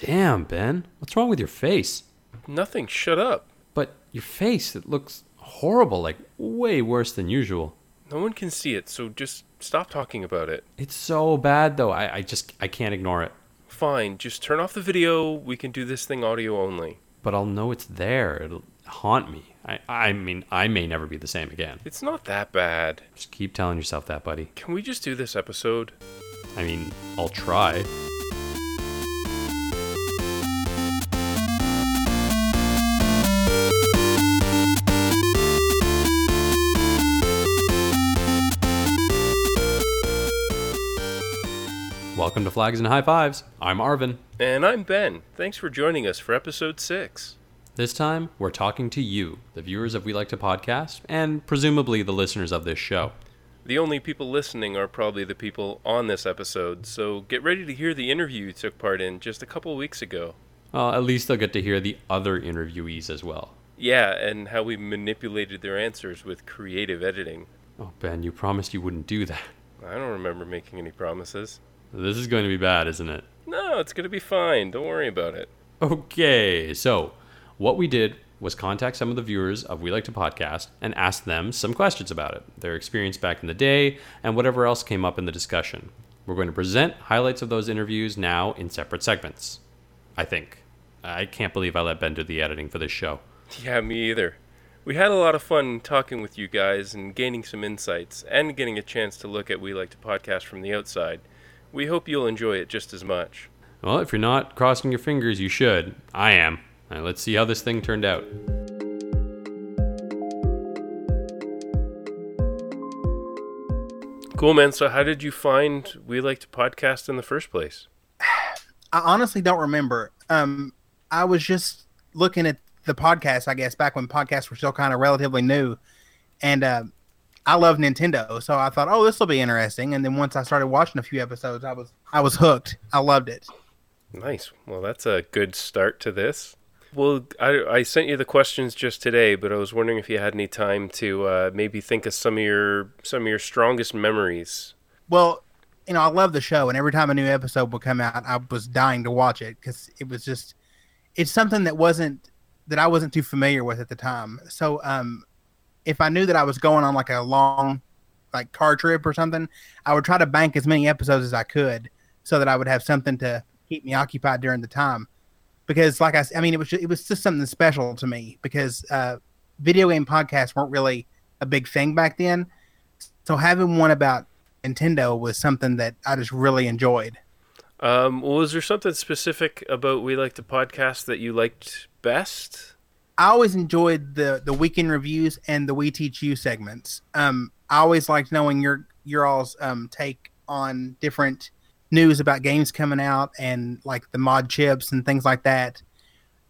Damn, Ben. What's wrong with your face? Nothing. Shut up. But your face, it looks horrible, like way worse than usual. No one can see it, so just stop talking about it. It's so bad though. I, I just I can't ignore it. Fine, just turn off the video. We can do this thing audio only. But I'll know it's there. It'll haunt me. I I mean I may never be the same again. It's not that bad. Just keep telling yourself that, buddy. Can we just do this episode? I mean, I'll try. Welcome to Flags and High Fives. I'm Arvin. And I'm Ben. Thanks for joining us for episode 6. This time, we're talking to you, the viewers of We Like to Podcast, and presumably the listeners of this show. The only people listening are probably the people on this episode, so get ready to hear the interview you took part in just a couple weeks ago. Well, at least they'll get to hear the other interviewees as well. Yeah, and how we manipulated their answers with creative editing. Oh, Ben, you promised you wouldn't do that. I don't remember making any promises. This is going to be bad, isn't it? No, it's going to be fine. Don't worry about it. Okay, so what we did was contact some of the viewers of We Like to Podcast and ask them some questions about it, their experience back in the day, and whatever else came up in the discussion. We're going to present highlights of those interviews now in separate segments. I think. I can't believe I let Ben do the editing for this show. Yeah, me either. We had a lot of fun talking with you guys and gaining some insights and getting a chance to look at We Like to Podcast from the outside. We hope you'll enjoy it just as much. Well, if you're not crossing your fingers, you should. I am. Now, let's see how this thing turned out. Cool, man. So, how did you find We Like to Podcast in the first place? I honestly don't remember. Um, I was just looking at the podcast, I guess, back when podcasts were still kind of relatively new, and uh, I love Nintendo, so I thought, oh, this will be interesting. And then once I started watching a few episodes, I was I was hooked. I loved it. Nice. Well, that's a good start to this. Well, I, I sent you the questions just today, but I was wondering if you had any time to uh, maybe think of some of your some of your strongest memories. Well, you know, I love the show, and every time a new episode would come out, I was dying to watch it because it was just it's something that wasn't that I wasn't too familiar with at the time. So, um, if I knew that I was going on like a long like car trip or something, I would try to bank as many episodes as I could so that I would have something to keep me occupied during the time. Because, like I, I mean, it was just, it was just something special to me because uh, video game podcasts weren't really a big thing back then. So having one about Nintendo was something that I just really enjoyed. Um, was there something specific about We Like to Podcast that you liked best? I always enjoyed the the weekend reviews and the We Teach You segments. Um, I always liked knowing your your all's um, take on different news about games coming out and like the mod chips and things like that.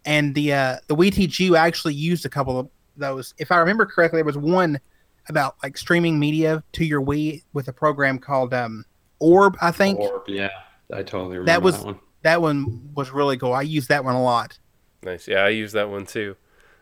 And the uh, the We Teach You actually used a couple of those. If I remember correctly, there was one about like streaming media to your Wii with a program called um, Orb, I think. Orb, yeah, I totally remember that was that one. that one was really cool. I used that one a lot. Nice. Yeah, I use that one too.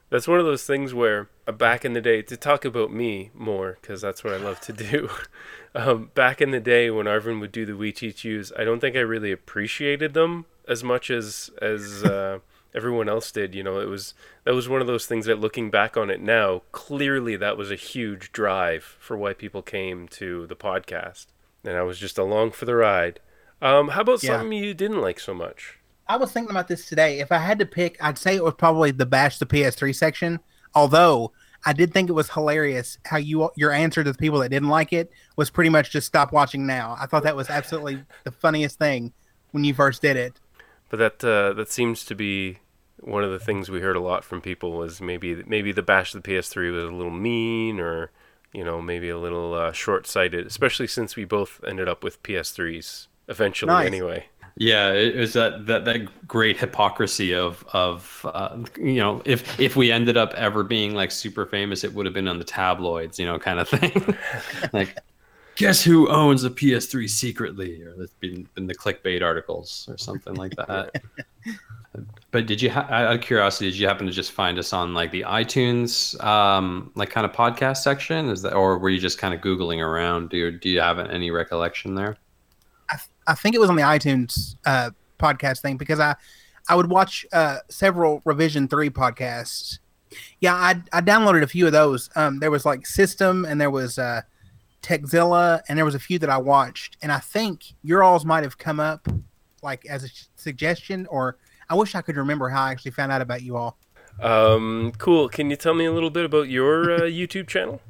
That's one of those things where uh, back in the day, to talk about me more, because that's what I love to do. um, back in the day when Arvin would do the We Teach Yous, I don't think I really appreciated them as much as as uh, everyone else did. You know, it was that was one of those things that, looking back on it now, clearly that was a huge drive for why people came to the podcast, and I was just along for the ride. Um, how about Yeah. something you didn't like so much? I was thinking about this today. If I had to pick, I'd say it was probably the bash the PS3 section. Although I did think it was hilarious how you your answer to the people that didn't like it was pretty much just stop watching now. I thought that was absolutely the funniest thing when you first did it. But that uh, that seems to be one of the things we heard a lot from people was maybe maybe the bash of the PS3 was a little mean or you know maybe a little uh, short-sighted, especially since we both ended up with PS3s eventually Nice. anyway. Yeah, it was that that, that great hypocrisy of of uh, you know if if we ended up ever being like super famous, it would have been on the tabloids, you know, kind of thing. like, guess who owns a PS3 secretly, or that's been in the clickbait articles or something like that. but did you, ha- out of curiosity, did you happen to just find us on like the iTunes um, like kind of podcast section? Is that, or were you just kind of googling around? Do you, do you have any recollection there? I think it was on the iTunes uh, podcast thing because I I would watch uh, several Revision Three podcasts. Yeah, I I downloaded a few of those. Um, there was like Systm, and there was uh, Tekzilla, and there was a few that I watched. And I think your alls might have come up like as a suggestion, or I wish I could remember how I actually found out about you all. Um, cool. Can you tell me a little bit about your uh, YouTube channel?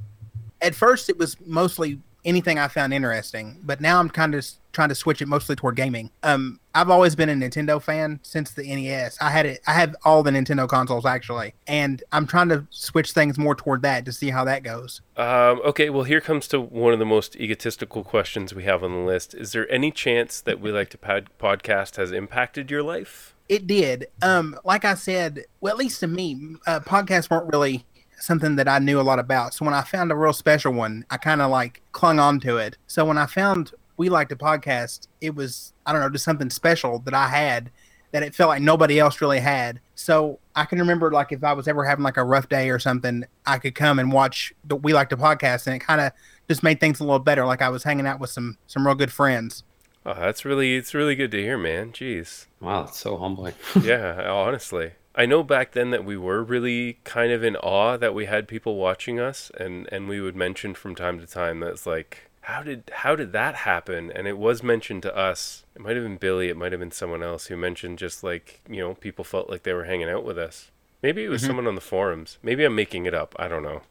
At first, it was mostly anything I found interesting, but now I'm kind of trying to switch it mostly toward gaming. Um, I've always been a Nintendo fan since the NES. I had it. I have all the Nintendo consoles actually, and I'm trying to switch things more toward that to see how that goes. Um, okay, well, here comes to one of the most egotistical questions we have on the list. Is there any chance that we like to pod- podcast has impacted your life? It did. Um, like I said, well, at least to me, uh, podcasts weren't really something that I knew a lot about. So when I found a real special one, I kind of like clung on to it. So when I found we like to podcast, it was I don't know just something special that I had that it felt like nobody else really had. So I can remember like if I was ever having like a rough day or something, I could come and watch the We Like to Podcast, and it kind of just made things a little better. Like I was hanging out with some some real good friends. Oh, that's really it's really good to hear, man. Jeez. Wow, that's so humbling. yeah, honestly. I know back then that we were really kind of in awe that we had people watching us and and we would mention from time to time that's like how did how did that happen? And it was mentioned to us. It might have been Billy, it might have been someone else who mentioned just like, you know, people felt like they were hanging out with us. Maybe it was mm-hmm. someone on the forums. Maybe I'm making it up. I don't know.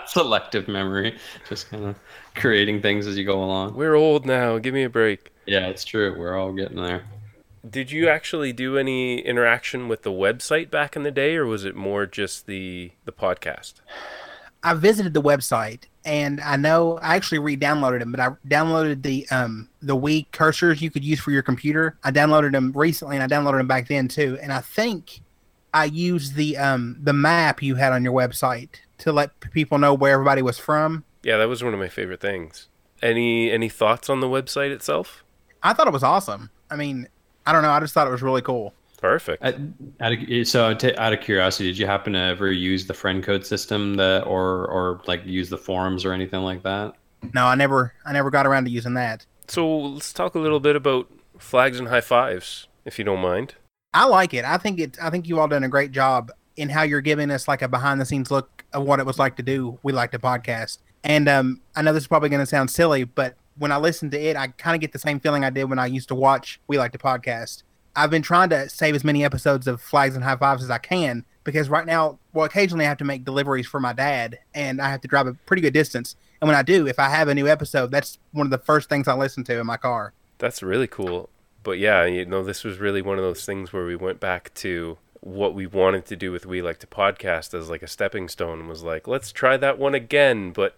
Selective memory, just kind of creating things as you go along. We're old now. Give me a break. Yeah, it's true. We're all getting there. Did you actually do any interaction with the website back in the day, or was it more just the the podcast? I visited the website and I know I actually re-downloaded them, but I downloaded the um the Wii cursors you could use for your computer. I downloaded them recently, and I downloaded them back then too. And I think I used the um the map you had on your website to let people know where everybody was from. Yeah, that was one of my favorite things. Any any thoughts on the website itself? I thought it was awesome. I mean, I don't know. I just thought it was really cool. Perfect. Out of, so, t- out of curiosity, did you happen to ever use the friend code system that, or or like use the forums or anything like that? No, I never, I never got around to using that. So let's talk a little bit about flags and high fives, if you don't mind. I like it. I think it. I think you all done a great job in how you're giving us like a behind the scenes look of what it was like to do. We like to podcast, and um, I know this is probably going to sound silly, but when I listen to it, I kind of get the same feeling I did when I used to watch We Like to Podcast. I've been trying to save as many episodes of Flags and High Fives as I can because right now, well, occasionally I have to make deliveries for my dad and I have to drive a pretty good distance. And when I do, if I have a new episode, that's one of the first things I listen to in my car. That's really cool. But yeah, you know, this was really one of those things where we went back to what we wanted to do with We Like to Podcast as like a stepping stone was like, let's try that one again, but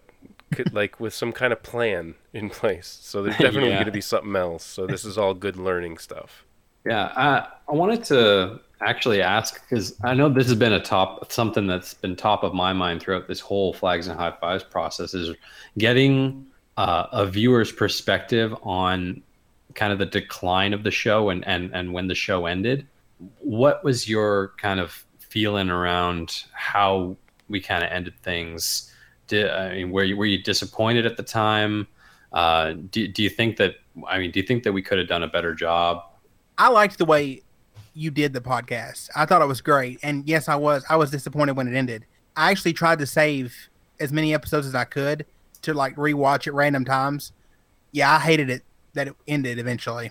could, like with some kind of plan in place. So there's definitely yeah. going to be something else. So this is all good learning stuff. Yeah, I, I wanted to actually ask because I know this has been a top something that's been top of my mind throughout this whole flags and high fives process is getting uh, a viewer's perspective on kind of the decline of the show and and and when the show ended. What was your kind of feeling around how we kind of ended things? Did I mean were you were you disappointed at the time? Uh, do do you think that I mean do you think that we could have done a better job? I liked the way you did the podcast. I thought it was great. And yes, I was I was disappointed when it ended. I actually tried to save as many episodes as I could to like rewatch at random times. Yeah, I hated it that it ended eventually.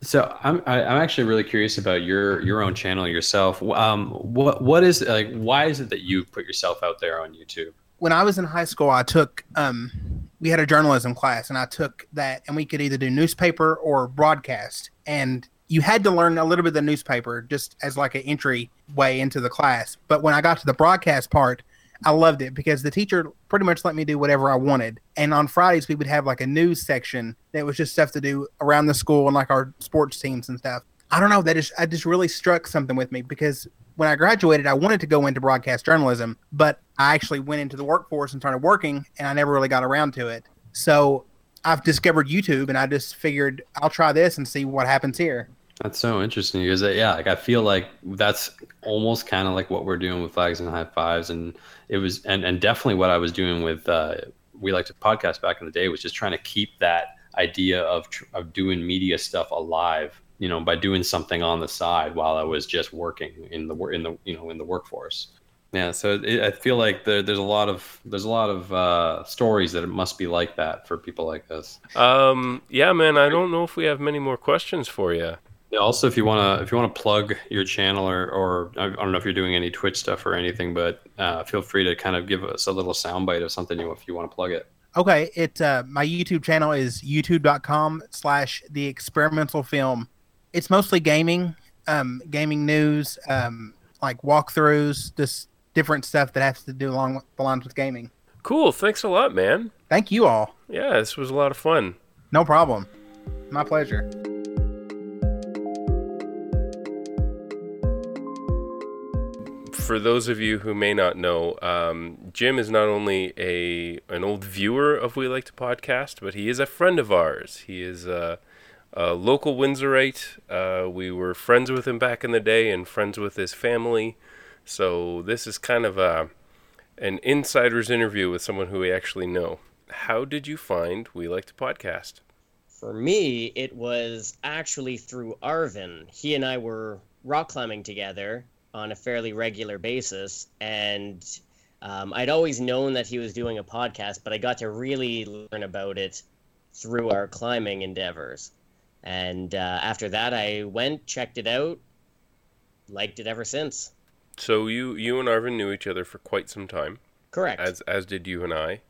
So I'm I, am i am actually really curious about your your own channel yourself. Um, what what is like? Why is it that you put yourself out there on YouTube? When I was in high school, I took um, we had a journalism class, and I took that, and we could either do newspaper or broadcast. And you had to learn a little bit of the newspaper just as like an entry way into the class. But when I got to the broadcast part, I loved it because the teacher pretty much let me do whatever I wanted. And on Fridays, we would have like a news section that was just stuff to do around the school and like our sports teams and stuff. I don't know. That just, I just really struck something with me because when I graduated, I wanted to go into broadcast journalism, but I actually went into the workforce and started working and I never really got around to it. So I've discovered YouTube, and I just figured I'll try this and see what happens here. That's so interesting because uh, yeah, like I feel like that's almost kind of like what we're doing with flags and high fives, and it was and and definitely what I was doing with uh, we like to podcast back in the day was just trying to keep that idea of of doing media stuff alive you know by doing something on the side while I was just working in the in the you know in the workforce. Yeah, so it, I feel like there, there's a lot of there's a lot of uh, stories that it must be like that for people like us. Um, yeah, man, I don't know if we have many more questions for you. Yeah, also, if you wanna if you wanna plug your channel or or I don't know if you're doing any Twitch stuff or anything, but uh, feel free to kind of give us a little soundbite of something if you want to plug it. Okay, it uh, my YouTube channel is youtube.com slash the experimental film. It's mostly gaming, um, gaming news, um, like walkthroughs, just different stuff that has to do along the lines with gaming. Cool. Thanks a lot, man. Thank you all. Yeah, this was a lot of fun. No problem. My pleasure. For those of you who may not know, um, Jim is not only a an old viewer of We Like to Podcast, but he is a friend of ours. He is a, a local Windsorite. Uh, we were friends with him back in the day and friends with his family. So this is kind of a an insider's interview with someone who we actually know. How did you find We Like to Podcast? For me, it was actually through Arvin. He and I were rock climbing together on a fairly regular basis, and um, I'd always known that he was doing a podcast, but I got to really learn about it through our climbing endeavors. And uh, after that, I went, checked it out, liked it ever since. So you you and Arvin knew each other for quite some time. Correct. As as did you and I.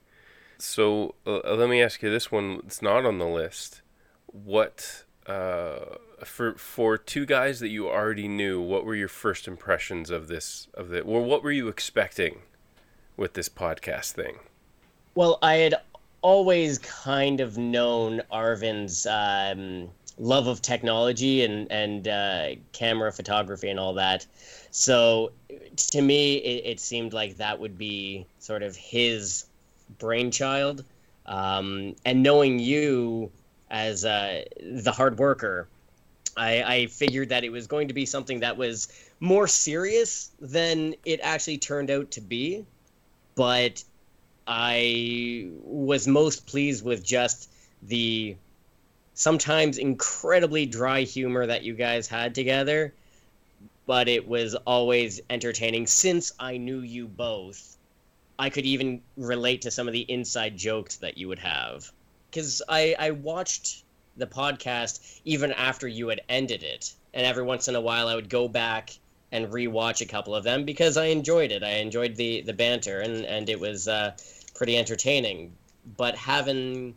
So uh, let me ask you this one. It's not on the list. What uh, for for two guys that you already knew? What were your first impressions of this of the or what were you expecting with this podcast thing? Well, I had always kind of known Arvin's um, love of technology and and uh, camera photography and all that. So to me, it, it, seemed like that would be sort of his brainchild. Um, and knowing you as uh, the hard worker, I, I figured that it was going to be something that was more serious than it actually turned out to be. But I was most pleased with just the sometimes incredibly dry humor that you guys had together but it was always entertaining since I knew you both. I could even relate to some of the inside jokes that you would have. Because I, I watched the podcast even after you had ended it. And every once in a while, I would go back and rewatch a couple of them because I enjoyed it. I enjoyed the, the banter, and, and it was uh, pretty entertaining. But having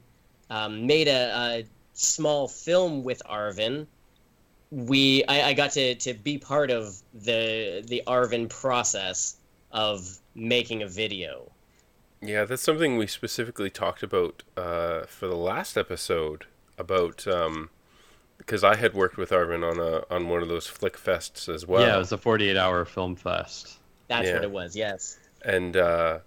um, made a, a small film with Arvin, we I, I got to, to be part of the the Arvin process of making a video. Yeah, that's something we specifically talked about uh, for the last episode about um, because I had worked with Arvin on a on one of those flick fests as well. Yeah, it was a 48 hour film fest. That's yeah. what it was. Yes. And uh,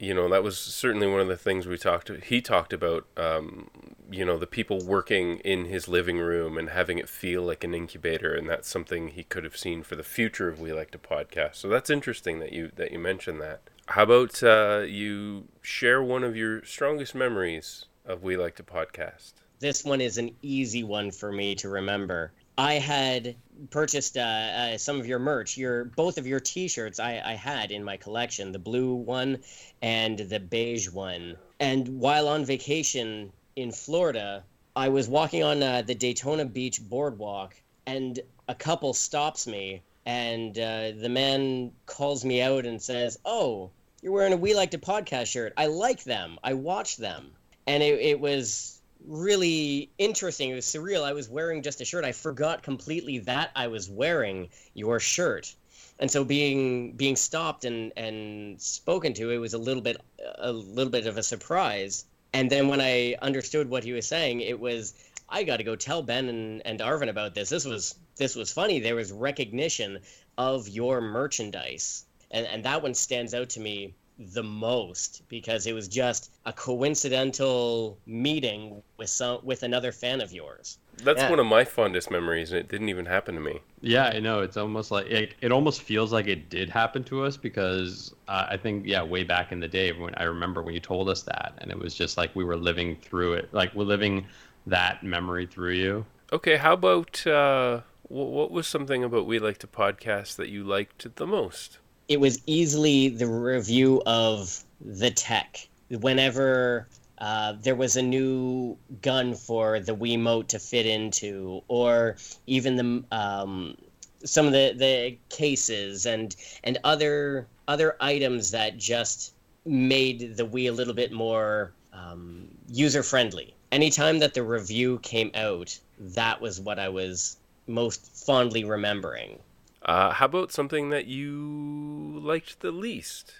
you know that was certainly one of the things we talked. He talked about um, you know the people working in his living room and having it feel like an incubator and that's something he could have seen for the future of we like to podcast. So that's interesting that you that you mentioned that. How about uh, you share one of your strongest memories of we like to podcast? This one is an easy one for me to remember I had purchased uh, uh, some of your merch. Your both of your T-shirts I, I had in my collection, the blue one and the beige one. And while on vacation in Florida, I was walking on uh, the Daytona Beach boardwalk, and a couple stops me, and uh, the man calls me out and says, "Oh, you're wearing a We Like to Podcast shirt. I like them. I watch them." And it, it was really interesting. It was surreal. I was wearing just a shirt. I forgot completely that I was wearing your shirt. And so being being stopped and, and spoken to, it was a little bit a little bit of a surprise and then when I understood what he was saying, it was I got to go tell Ben and, and Arvin about this. This was this was funny. There was recognition of your merchandise, and and that one stands out to me the most because it was just a coincidental meeting with some with another fan of yours. That's yeah. one of my fondest memories, and it didn't even happen to me. Yeah, I know. It's almost like it, it almost feels like it did happen to us because uh, I think, yeah, way back in the day, when I remember when you told us that, and it was just like we were living through it, like we're living that memory through you. Okay, how about uh, wh- what was something about We Like to Podcast that you liked the most? It was easily the review of the tech. Whenever uh, there was a new gun for the Wiimote to fit into, or even the um, some of the, the cases and and other other items that just made the Wii a little bit more um, user friendly. Anytime that the review came out, that was what I was most fondly remembering. Uh, how about something that you liked the least?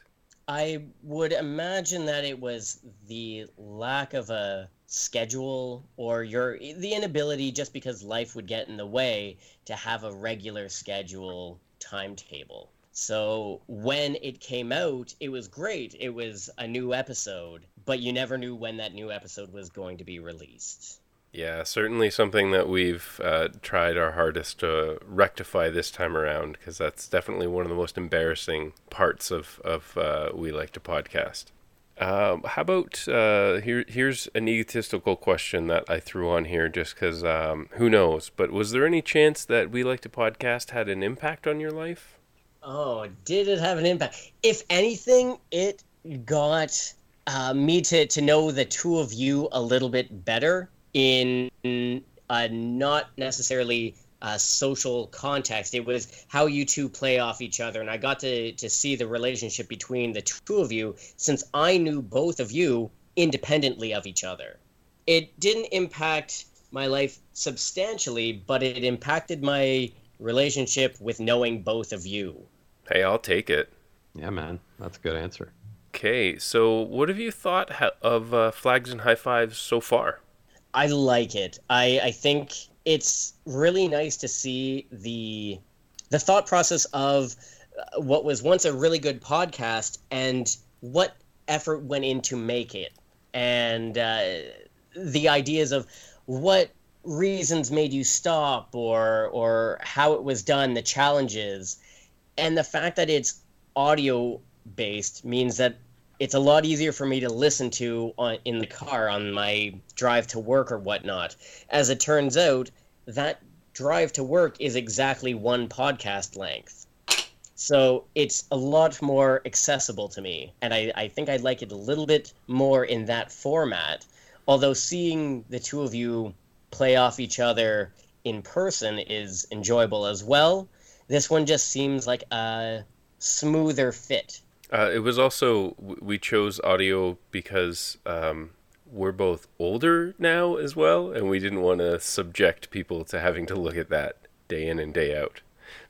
I would imagine that it was the lack of a schedule or your the inability just because life would get in the way to have a regular schedule timetable. So when it came out, it was great. It was a new episode, but you never knew when that new episode was going to be released. Yeah, certainly something that we've uh, tried our hardest to rectify this time around because that's definitely one of the most embarrassing parts of of uh, we like to podcast. Um, how about uh, here? Here's an egotistical question that I threw on here just because um, who knows? But was there any chance that we like to podcast had an impact on your life? Oh, did it have an impact? If anything, it got uh, me to, to know the two of you a little bit better in a not necessarily a social context. It was how you two play off each other, and I got to, to see the relationship between the two of you since I knew both of you independently of each other. It didn't impact my life substantially, but it impacted my relationship with knowing both of you. Hey, I'll take it. Yeah, man, that's a good answer. Okay, so what have you thought of uh, Flags and High Fives so far? I like it. I, I think it's really nice to see the the thought process of uh, what was once a really good podcast and what effort went into make it and uh, the ideas of what reasons made you stop or or how it was done the challenges and the fact that it's audio based means that it's a lot easier for me to listen to on, in the car on my drive to work or whatnot. As it turns out, that drive to work is exactly one podcast length. So it's a lot more accessible to me. And I, I think I like it a little bit more in that format. Although seeing the two of you play off each other in person is enjoyable as well, this one just seems like a smoother fit uh, it was also we chose audio because um, we're both older now as well, and we didn't want to subject people to having to look at that day in and day out.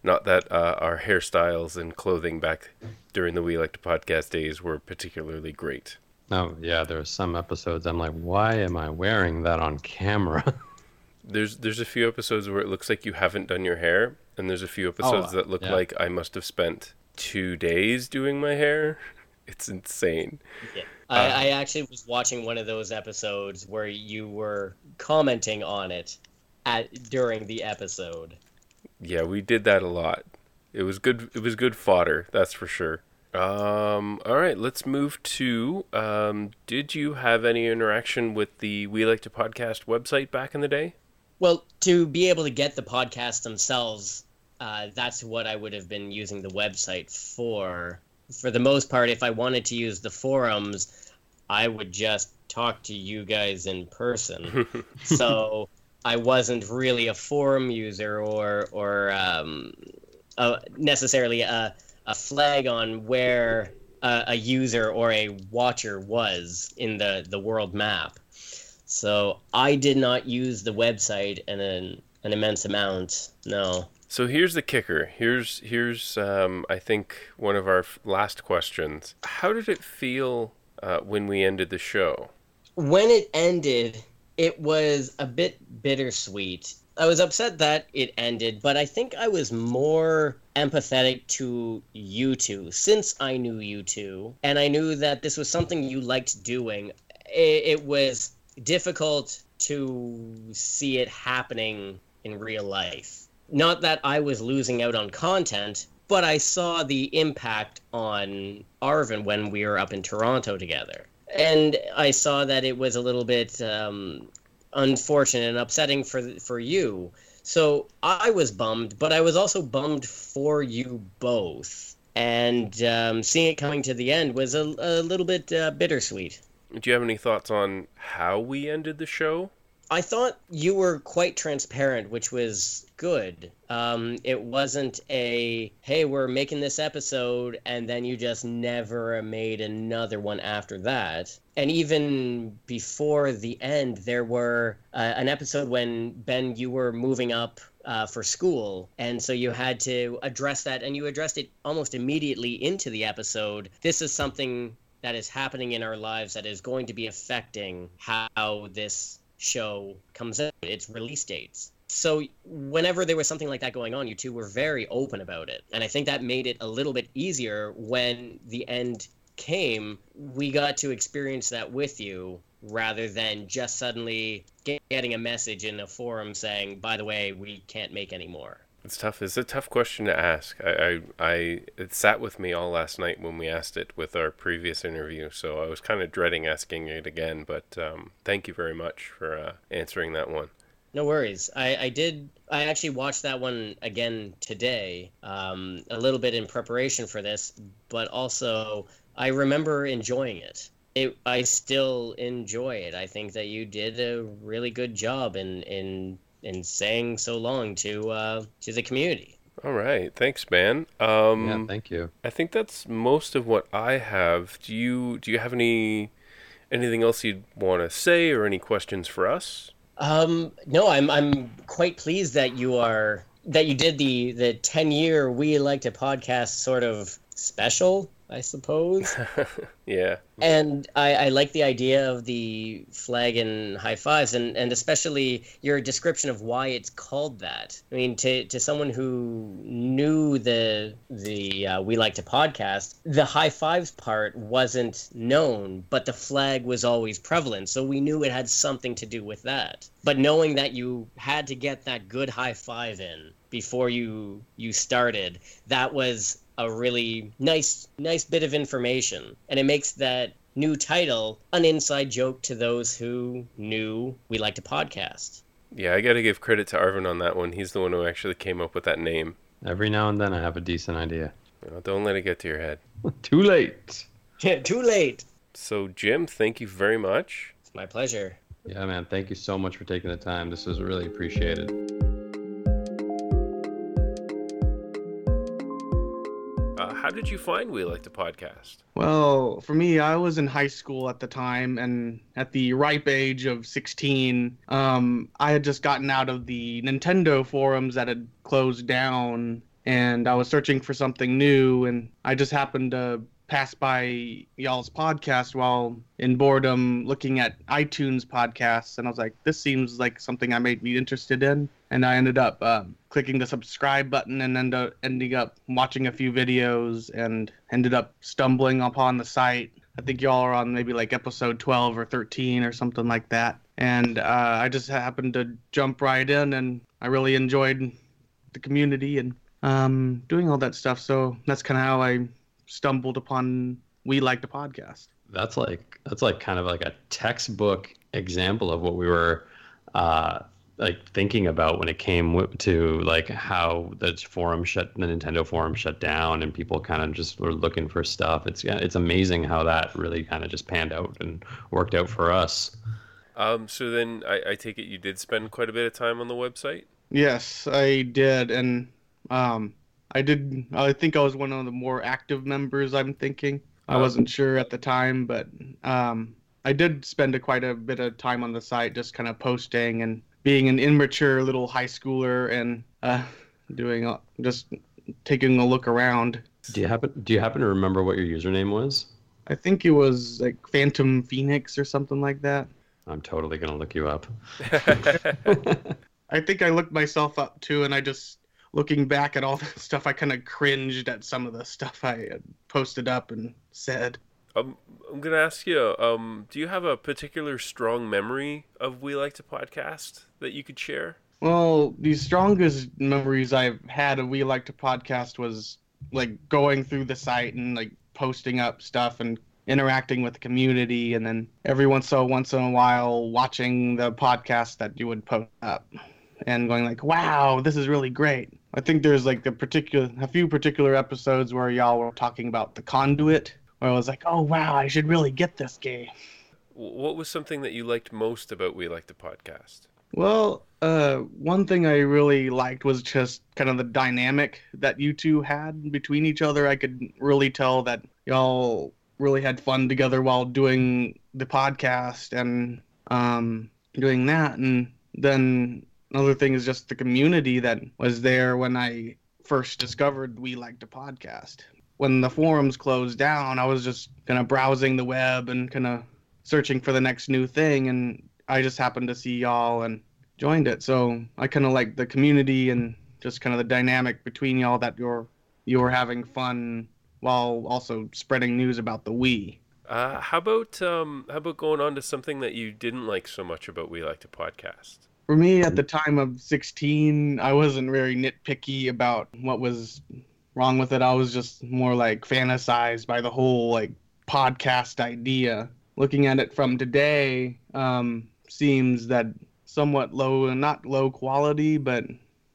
Not that uh, our hairstyles and clothing back during the We Like to Podcast days were particularly great. Oh yeah, there are some episodes I'm like, why am I wearing that on camera? there's there's a few episodes where it looks like you haven't done your hair, and there's a few episodes oh, that look yeah. like I must have spent two days doing my hair. It's insane. Yeah. I, uh, I actually was watching one of those episodes where you were commenting on it at during the episode. Yeah, we did that a lot. It was good. It was good fodder, that's for sure. Um, all right, let's move to. Um, did you have any interaction with the We Like to Podcast website back in the day? Well, to be able to get the podcasts themselves, uh, that's what I would have been using the website for. For the most part, if I wanted to use the forums, I would just talk to you guys in person. so I wasn't really a forum user or or um, necessarily a, a flag on where a, a user or a watcher was in the, the world map. So I did not use the website in an, an immense amount. No. So here's the kicker. Here's here's um, I think one of our last questions. How did it feel uh, when we ended the show? When it ended, it was a bit bittersweet. I was upset that it ended, but I think I was more empathetic to you two since I knew you two, and I knew that this was something you liked doing. It, it was difficult to see it happening in real life not that I was losing out on content, but I saw the impact on Arvin when we were up in Toronto together. And I saw that it was a little bit um, unfortunate and upsetting for for you. So I was bummed, but I was also bummed for you both. And um, seeing it coming to the end was a, a little bit uh, bittersweet. Do you have any thoughts on how we ended the show? I thought you were quite transparent, which was good. Um, it wasn't a, hey, we're making this episode, and then you just never made another one after that. And even before the end, there were uh, an episode when, Ben, you were moving up uh, for school. And so you had to address that, and you addressed it almost immediately into the episode. This is something that is happening in our lives that is going to be affecting how this show comes out, its release dates. So whenever there was something like that going on, you two were very open about it. And I think that made it a little bit easier when the end came. We got to experience that with you rather than just suddenly getting a message in a forum saying, by the way, we can't make any more. It's tough. It's a tough question to ask. I, I, I, it sat with me all last night when we asked it with our previous interview. So I was kind of dreading asking it again. But um, thank you very much for uh, answering that one. No worries. I, I did. I actually watched that one again today, um, a little bit in preparation for this, but also I remember enjoying it. It, I still enjoy it. I think that you did a really good job in in in saying so long to uh, to the community. All right, thanks, man. Um, yeah, thank you. I think that's most of what I have. Do you do you have any anything else you'd want to say or any questions for us? Um, no, I'm I'm quite pleased that you are that you did the the ten year we like to podcast sort of special I suppose. yeah. And I, I like the idea of the flag and high fives, and, and especially your description of why it's called that. I mean, to, to someone who knew the the uh, we like to podcast, the high fives part wasn't known, but the flag was always prevalent, so we knew it had something to do with that. But knowing that you had to get that good high five in before you you started, that was a really nice nice bit of information. And it makes that new title an inside joke to those who knew we like to podcast. Yeah i gotta give credit to arvin on that one. He's the one who actually came up with that name. Every now and then i have a decent idea. Well, don't let it get to your head. Too late. Yeah too late. So jim thank you very much. It's my pleasure. Yeah man. Thank you so much for taking the time. This was really appreciated how did you find We Like the Podcast? Well, for me, I was in high school at the time, and at the ripe age of 16, um, I had just gotten out of the Nintendo forums that had closed down, and I was searching for something new, and I just happened to pass by y'all's podcast while in boredom looking at iTunes podcasts, and I was like, this seems like something I may be interested in. And I ended up um, clicking the subscribe button and end up ending up watching a few videos and ended up stumbling upon the site. I think y'all are on maybe like episode 12 or 13 or something like that. And uh, I just happened to jump right in, and I really enjoyed the community and um, doing all that stuff. So that's kind of how I stumbled upon we like the podcast that's like that's like kind of like a textbook example of what we were uh like thinking about when it came to like how the forum shut the Nintendo forum shut down and people kind of just were looking for stuff. It's it's amazing how that really kind of just panned out and worked out for us. Um, so then I, I take it you did spend quite a bit of time on the website. Yes, I did, and um, I did. I think I was one of the more active members. I'm thinking. I oh. wasn't sure at the time, but um, I did spend a, quite a bit of time on the site, just kind of posting and being an immature little high schooler and uh, doing just taking a look around. Do you happen Do you happen to remember what your username was? I think it was like Phantom Phoenix or something like that. I'm totally gonna look you up. I think I looked myself up too, and I just looking back at all the stuff, I kind of cringed at some of the stuff I had posted up and said. Um, I'm gonna ask you. Um, do you have a particular strong memory of We Like to Podcast that you could share? Well, the strongest memories I've had of We Like to Podcast was like going through the site and like posting up stuff and interacting with the community, and then every once so once in a while watching the podcast that you would post up, and going like, "Wow, this is really great." I think there's like a particular, a few particular episodes where y'all were talking about the conduit, where I was like, "Oh wow, I should really get this game." What was something that you liked most about We Like to Podcast? Well, uh, one thing I really liked was just kind of the dynamic that you two had between each other. I could really tell that y'all really had fun together while doing the podcast and um, doing that. And then another thing is just the community that was there when I first discovered We Like to Podcast. When the forums closed down, I was just kind of browsing the web and kind of searching for the next new thing, and I just happened to see y'all and joined it. So I kind of like the community and just kind of the dynamic between y'all that you're you're having fun while also spreading news about the Wii. Uh, how about um, how about going on to something that you didn't like so much about We Like to Podcast? For me, at the time of 16, I wasn't very nitpicky about what was wrong with it. I was just more like fantasized by the whole like podcast idea. Looking at it from today, um, seems that somewhat low, not low quality, but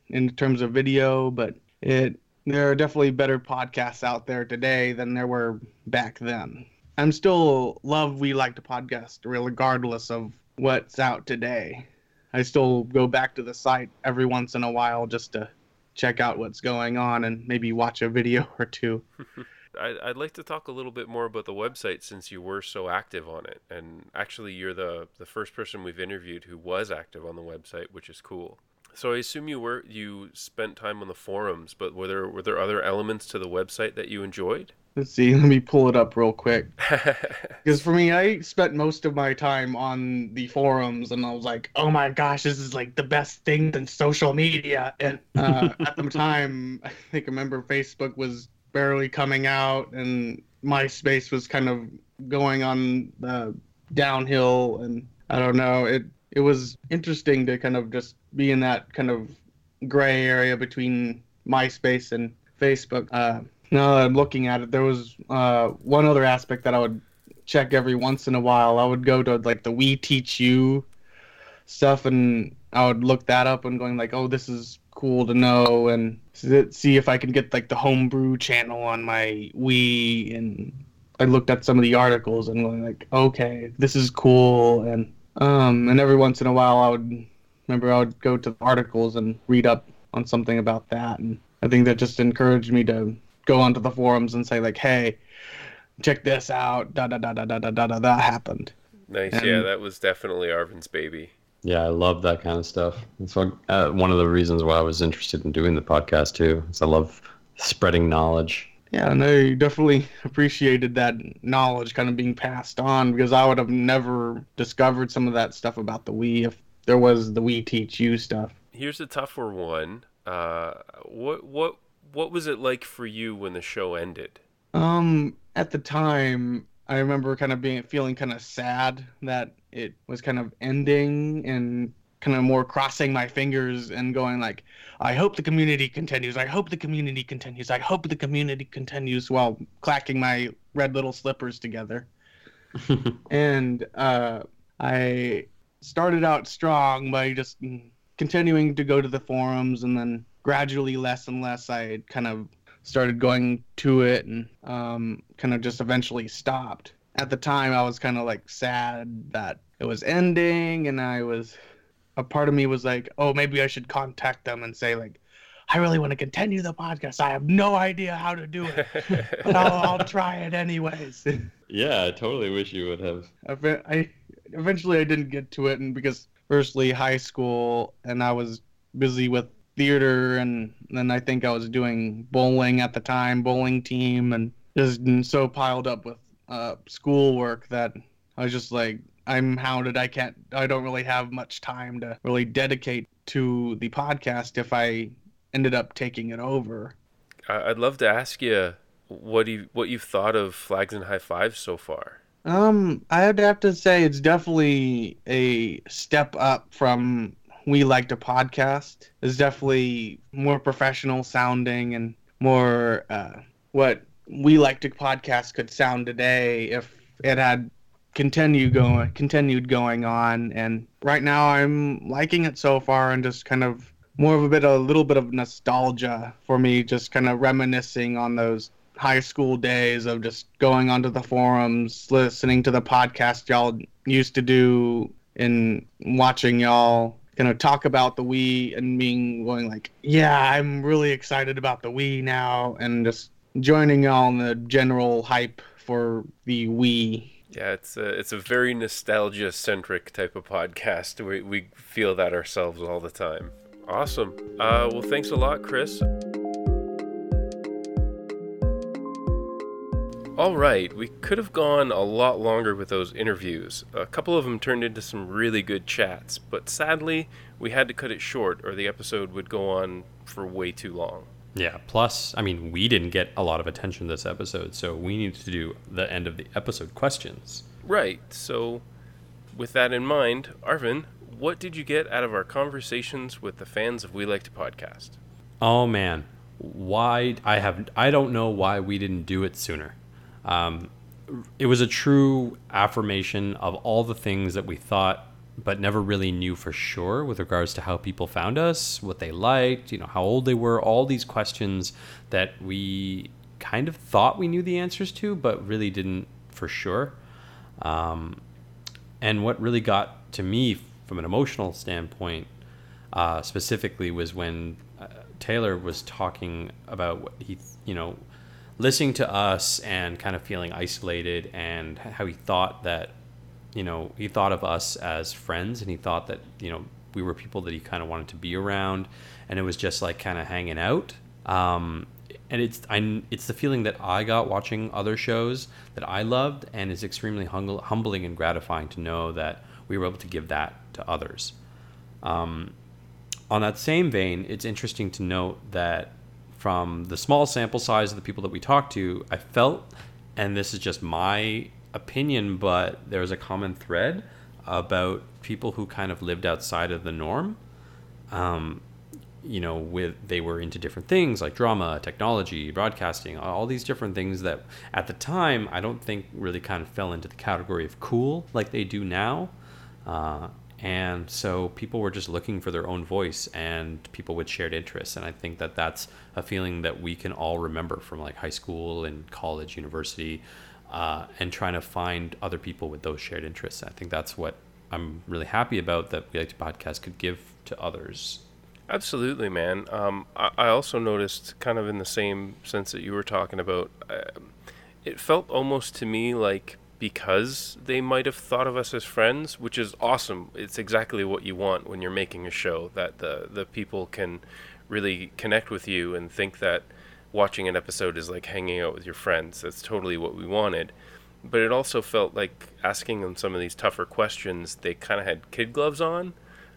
in terms of video, but it there are definitely better podcasts out there today than there were back then. I'm still love we like to podcast regardless of what's out today. I still go back to the site every once in a while just to check out what's going on and maybe watch a video or two. I'd like to talk a little bit more about the website since you were so active on it. And actually, you're the, the first person we've interviewed who was active on the website, which is cool. So I assume you were you spent time on the forums, but were there were there other elements to the website that you enjoyed? Let's see. Let me pull it up real quick. Because for me, I spent most of my time on the forums, and I was like, "Oh my gosh, this is like the best thing in social media." And uh, at the time, I think I remember Facebook was barely coming out, and MySpace was kind of going on the downhill, and I don't know. It it was interesting to kind of just be in that kind of gray area between MySpace and Facebook. Uh, now that I'm looking at it, there was uh, one other aspect that I would check every once in a while. I would go to like the We Teach You stuff, and I would look that up and going like, oh, this is cool to know, and see if I can get like the homebrew channel on my Wii. And I looked at some of the articles and going like, okay, this is cool, and um, and every once in a while I would remember I would go to the articles and read up on something about that, and I think that just encouraged me to go onto the forums and say like, "Hey, check this out." Da da da da da da da. da that happened. Nice. And, yeah, that was definitely Arvin's baby. Yeah, I love that kind of stuff. That's what, uh, one of the reasons why I was interested in doing the podcast too. Is I love spreading knowledge. Yeah, and I definitely appreciated that knowledge kind of being passed on because I would have never discovered some of that stuff about the Wii if there was the We Teach You stuff. Here's a tougher one. Uh, what what what was it like for you when the show ended? Um, at the time, I remember kind of being feeling kind of sad that it was kind of ending and kind of more crossing my fingers and going like, I hope the community continues. I hope the community continues. I hope the community continues while clacking my red little slippers together. and uh, I started out strong by just continuing to go to the forums and then gradually less and less I kind of started going to it and um, kind of just eventually stopped. At the time, I was kind of like sad that it was ending, and I was a part of me was like, oh, maybe I should contact them and say like, I really want to continue the podcast. I have no idea how to do it, but I'll, I'll try it anyways. yeah, I totally wish you would have. I eventually I didn't get to it, and because firstly high school, and I was busy with theater, and then I think I was doing bowling at the time, bowling team, and just so piled up with uh, schoolwork that I was just like, I'm hounded. I can't. I don't really have much time to really dedicate to the podcast if I ended up taking it over. I'd love to ask you what you what you've thought of flags and high fives so far. Um, I'd have to say it's definitely a step up from we like to podcast. It's definitely more professional sounding and more uh, what we like to podcast could sound today if it had continued going continued going on and right now I'm liking it so far and just kind of more of a bit a little bit of nostalgia for me just kind of reminiscing on those high school days of just going onto the forums listening to the podcast y'all used to do and watching y'all kind of talk about the Wii and being going like yeah I'm really excited about the Wii now and just joining in the general hype for the Wii yeah, it's a it's a very nostalgia centric type of podcast. We we feel that ourselves all the time. Awesome. Uh, well, thanks a lot, Chris. All right, we could have gone a lot longer with those interviews. A couple of them turned into some really good chats, but sadly, we had to cut it short or the episode would go on for way too long. Yeah. Plus, I mean, we didn't get a lot of attention this episode, so we needed to do the end of the episode questions. Right. So, with that in mind, Arvin, what did you get out of our conversations with the fans of We Like to Podcast? Oh man, why I have I don't know why we didn't do it sooner. Um, it was a true affirmation of all the things that we thought but never really knew for sure with regards to how people found us, what they liked, you know, how old they were, all these questions that we kind of thought we knew the answers to, but really didn't for sure. Um, and what really got to me from an emotional standpoint, uh, specifically, was when uh, Taylor was talking about what he, you know, listening to us and kind of feeling isolated and how he thought that you know, he thought of us as friends and he thought that, you know, we were people that he kind of wanted to be around and it was just like kind of hanging out. Um, and it's I, it's the feeling that I got watching other shows that I loved and is extremely hum- humbling and gratifying to know that we were able to give that to others. Um, on that same vein, it's interesting to note that from the small sample size of the people that we talked to, I felt, and this is just my opinion, but there was a common thread about people who kind of lived outside of the norm. Um, you know, with they were into different things like drama, technology, broadcasting, all these different things that at the time I don't think really kind of fell into the category of cool like they do now. Uh, and so people were just looking for their own voice and people with shared interests. And I think that that's a feeling that we can all remember from like high school and college, university, uh, and trying to find other people with those shared interests. I think that's what I'm really happy about that We Like to Podcast could give to others. Absolutely, man. Um, I, I, also noticed, kind of in the same sense that you were talking about, uh, it felt almost to me like because they might have thought of us as friends, which is awesome. It's exactly what you want when you're making a show that the the people can really connect with you and think that watching an episode is like hanging out with your friends. That's totally what we wanted. But it also felt like asking them some of these tougher questions, they kind of had kid gloves on.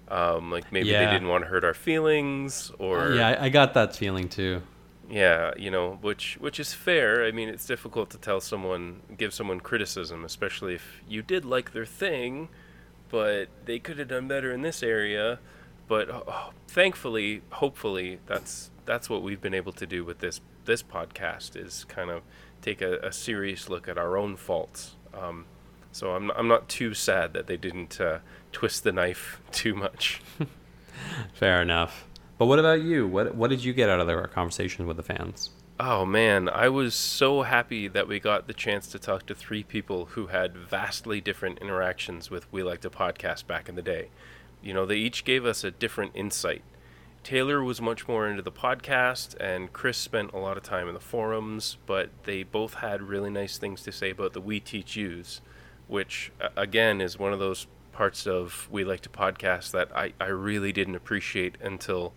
Um, like maybe yeah. they didn't want to hurt our feelings or. Yeah, I got that feeling too. Yeah, you know, which which is fair. I mean, it's difficult to tell someone, give someone criticism, especially if you did like their thing, but they could have done better in this area. But oh, thankfully, hopefully, that's that's what we've been able to do with this this podcast is kind of take a, a serious look at our own faults. Um, so I'm I'm not too sad that they didn't uh, twist the knife too much. Fair enough. But what about you? What what did you get out of our conversation with the fans? Oh man, I was so happy that we got the chance to talk to three people who had vastly different interactions with We Like to Podcast back in the day. You know, they each gave us a different insight Taylor was much more into the podcast, and Chris spent a lot of time in the forums, but they both had really nice things to say about the We Teach Use, which, again, is one of those parts of We Like to Podcast that I, I really didn't appreciate until,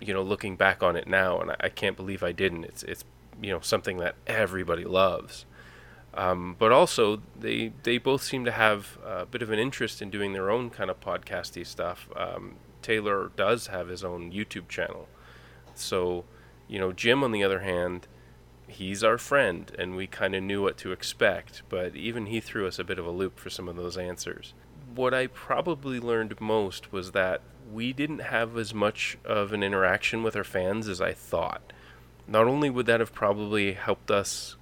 you know, looking back on it now, and I, I can't believe I didn't. It's, it's you know, something that everybody loves. Um, but also, they they both seem to have a bit of an interest in doing their own kind of podcasty stuff. Um, Taylor does have his own YouTube channel. So, you know, Jim, on the other hand, he's our friend, and we kind of knew what to expect, but even he threw us a bit of a loop for some of those answers. What I probably learned most was that we didn't have as much of an interaction with our fans as I thought. Not only would that have probably helped us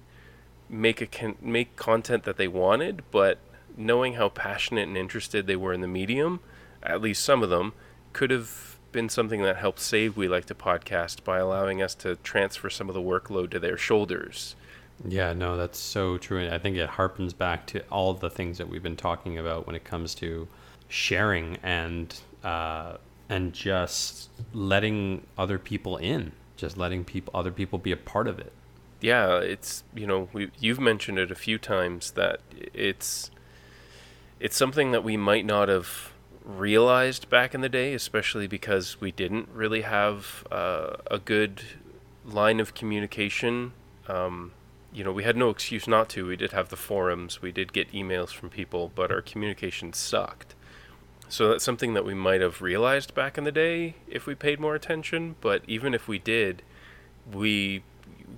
make a con- make content that they wanted, but knowing how passionate and interested they were in the medium, at least some of them, could have been something that helped save We Like to Podcast by allowing us to transfer some of the workload to their shoulders. Yeah, no, that's so true. And I think it harpens back to all the things that we've been talking about when it comes to sharing and uh, and just letting other people in, just letting people other people be a part of it. Yeah, it's you know we you've mentioned it a few times that it's it's something that we might not have realized back in the day, especially because we didn't really have uh, a good line of communication. Um, you know, we had no excuse not to. We did have the forums, we did get emails from people, but our communication sucked. So that's something that we might have realized back in the day if we paid more attention, but even if we did, we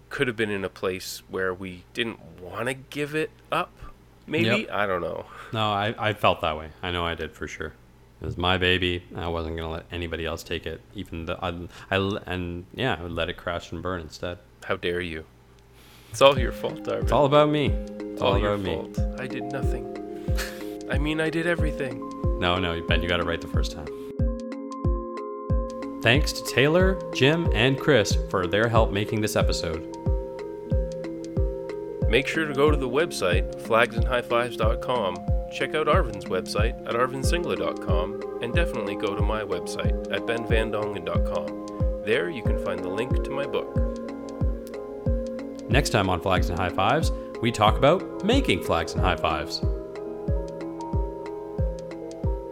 could have been in a place where we didn't want to give it up. Maybe Yep. I don't know. No, I, I felt that way. I know I did for sure. It was my baby. I wasn't gonna let anybody else take it. Even the I, I and yeah, I would let it crash and burn instead. How dare you? It's all your fault, Darwin. It's all about me. It's It's all, all your about me. fault. I did nothing. I mean, I did everything. No, no, Ben, you got it right the first time. Thanks to Taylor, Jim, and Chris for their help making this episode. Make sure to go to the website, flagsandhighfives.com, check out Arvin's website at arvinsingler.com, and definitely go to my website at benvandongen.com. There you can find the link to my book. Next time on Flags and High Fives, we talk about making flags and high fives.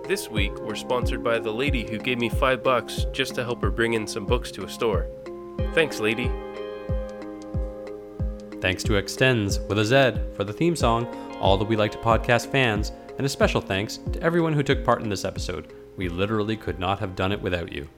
This week, we're sponsored by the lady who gave me five bucks just to help her bring in some books to a store. Thanks, lady. Thanks to Extends with a Z for the theme song, all that we like to podcast fans, and a special thanks to everyone who took part in this episode. We literally could not have done it without you.